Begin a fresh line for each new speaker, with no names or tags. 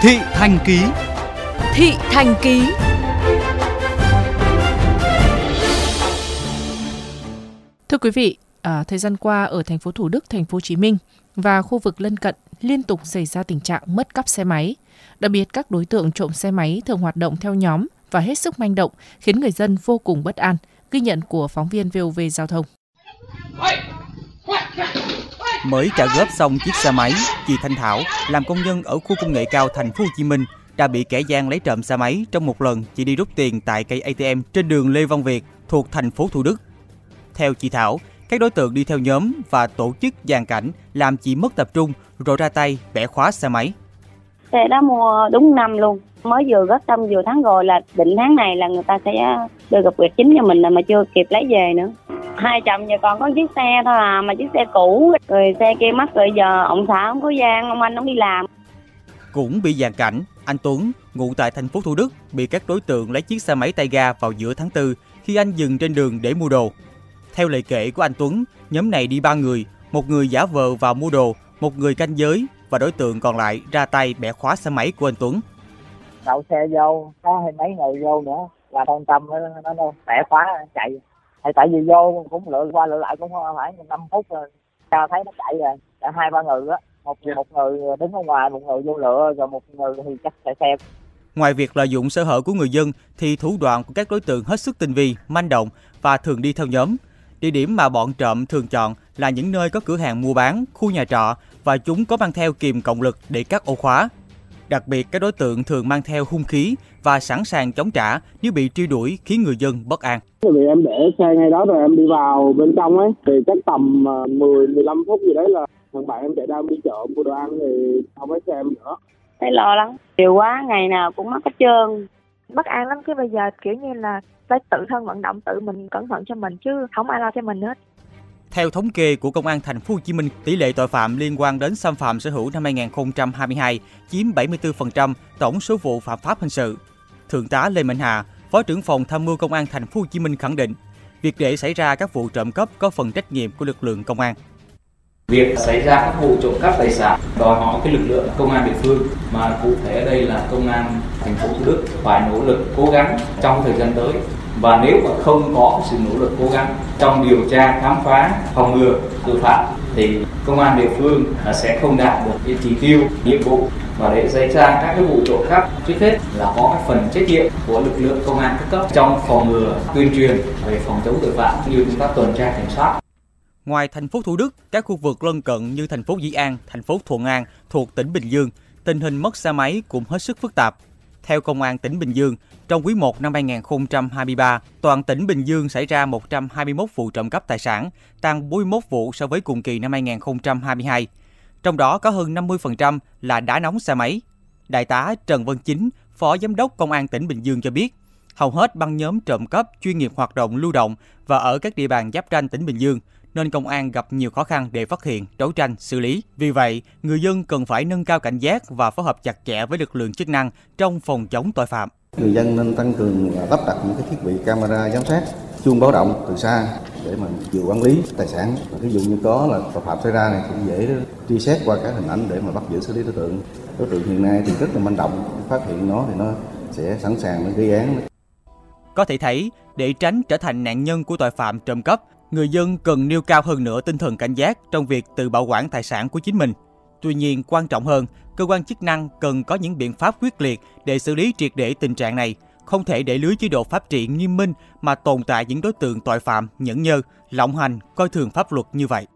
Thị Thành Ký
Thị Thành Ký Thưa quý vị, à, thời gian qua ở thành phố Thủ Đức, thành phố Hồ Chí Minh và khu vực lân cận liên tục xảy ra tình trạng mất cắp xe máy. Đặc biệt các đối tượng trộm xe máy thường hoạt động theo nhóm và hết sức manh động, khiến người dân vô cùng bất an, ghi nhận của phóng viên VOV Giao thông.
Mới trả góp xong chiếc xe máy, chị Thanh Thảo làm công nhân ở khu công nghệ cao thành phố Hồ Chí Minh đã bị kẻ gian lấy trộm xe máy trong một lần chị đi rút tiền tại cây ATM trên đường Lê Văn Việt thuộc thành phố Thủ Đức. Theo chị Thảo, các đối tượng đi theo nhóm và tổ chức dàn cảnh làm chị mất tập trung rồi ra tay bẻ khóa xe máy.
Xe đó mua đúng năm luôn, mới vừa góp xong vừa tháng rồi là định tháng này là người ta sẽ đưa gặp việc chính cho mình mà chưa kịp lấy về nữa. Hai chồng giờ còn có chiếc xe thôi à, mà chiếc xe cũ, rồi xe kia mất rồi giờ ông xã không có gian, ông anh không đi làm.
Cũng bị dàn cảnh, anh Tuấn, ngụ tại thành phố Thủ Đức, bị các đối tượng lấy chiếc xe máy tay ga vào giữa tháng 4 khi anh dừng trên đường để mua đồ. Theo lời kể của anh Tuấn, nhóm này đi ba người, một người giả vờ vào mua đồ, một người canh giới và đối tượng còn lại ra tay bẻ khóa xe máy của anh Tuấn.
Đậu xe vô, có hai mấy người vô nữa, là con tâm nó, nó, nó bẻ khóa chạy. Thì tại vì vô cũng lựa qua lựa lại cũng phải 5 phút rồi, cha thấy nó chạy rồi, đã hai ba người á, một một người đứng ở ngoài, một người vô lựa, rồi một người thì chắc chạy xe.
Ngoài việc lợi dụng sơ hở của người dân thì thủ đoạn của các đối tượng hết sức tinh vi, manh động và thường đi theo nhóm. Địa điểm mà bọn trộm thường chọn là những nơi có cửa hàng mua bán, khu nhà trọ và chúng có mang theo kìm cộng lực để cắt ổ khóa. Đặc biệt, các đối tượng thường mang theo hung khí và sẵn sàng chống trả nếu bị truy đuổi khiến người dân bất an.
Vì em để xe ngay đó rồi em đi vào bên trong ấy, thì chắc tầm 10-15 phút gì đấy là thằng bạn em chạy ra đi chợ mua đồ ăn thì không thấy xe em nữa.
Thấy lo lắng, nhiều quá, ngày nào cũng mất hết trơn.
Bất an lắm, cái bây giờ kiểu như là phải tự thân vận động tự mình cẩn thận cho mình chứ không ai lo cho mình hết.
Theo thống kê của Công an Thành phố Hồ Chí Minh, tỷ lệ tội phạm liên quan đến xâm phạm sở hữu năm 2022 chiếm 74% tổng số vụ phạm pháp hình sự. Thượng tá Lê Mạnh Hà, Phó trưởng phòng tham mưu Công an Thành phố Hồ Chí Minh khẳng định, việc để xảy ra các vụ trộm cắp có phần trách nhiệm của lực lượng công an.
Việc xảy ra các vụ trộm cắp tài sản đòi hỏi cái lực lượng công an địa phương mà cụ thể ở đây là công an thành phố Thủ Đức phải nỗ lực cố gắng trong thời gian tới và nếu mà không có sự nỗ lực cố gắng trong điều tra khám phá phòng ngừa tội phạm thì công an địa phương sẽ không đạt được cái chỉ tiêu nhiệm vụ và để xảy ra các cái vụ trộm cắp trước hết là có cái phần trách nhiệm của lực lượng công an các cấp trong phòng ngừa tuyên truyền về phòng chống tội phạm cũng như công tác tuần tra kiểm soát
Ngoài thành phố Thủ Đức, các khu vực lân cận như thành phố Dĩ An, thành phố Thuận An thuộc tỉnh Bình Dương, tình hình mất xe máy cũng hết sức phức tạp. Theo Công an tỉnh Bình Dương, trong quý 1 năm 2023, toàn tỉnh Bình Dương xảy ra 121 vụ trộm cắp tài sản, tăng 41 vụ so với cùng kỳ năm 2022. Trong đó có hơn 50% là đá nóng xe máy. Đại tá Trần Văn Chính, Phó Giám đốc Công an tỉnh Bình Dương cho biết, hầu hết băng nhóm trộm cắp chuyên nghiệp hoạt động lưu động và ở các địa bàn giáp ranh tỉnh Bình Dương – nên công an gặp nhiều khó khăn để phát hiện, đấu tranh, xử lý. Vì vậy, người dân cần phải nâng cao cảnh giác và phối hợp chặt chẽ với lực lượng chức năng trong phòng chống tội phạm.
Người dân nên tăng cường lắp đặt những cái thiết bị camera giám sát, chuông báo động từ xa để mà vừa quản lý tài sản. Ví dụ như có là tội phạm xảy ra này cũng dễ truy xét qua các hình ảnh để mà bắt giữ xử lý đối tượng. Đối tượng hiện nay thì rất là manh động, phát hiện nó thì nó sẽ sẵn sàng để gây án.
Có thể thấy, để tránh trở thành nạn nhân của tội phạm trộm cắp, người dân cần nêu cao hơn nữa tinh thần cảnh giác trong việc tự bảo quản tài sản của chính mình. Tuy nhiên, quan trọng hơn, cơ quan chức năng cần có những biện pháp quyết liệt để xử lý triệt để tình trạng này, không thể để lưới chế độ pháp trị nghiêm minh mà tồn tại những đối tượng tội phạm nhẫn nhơ, lộng hành, coi thường pháp luật như vậy.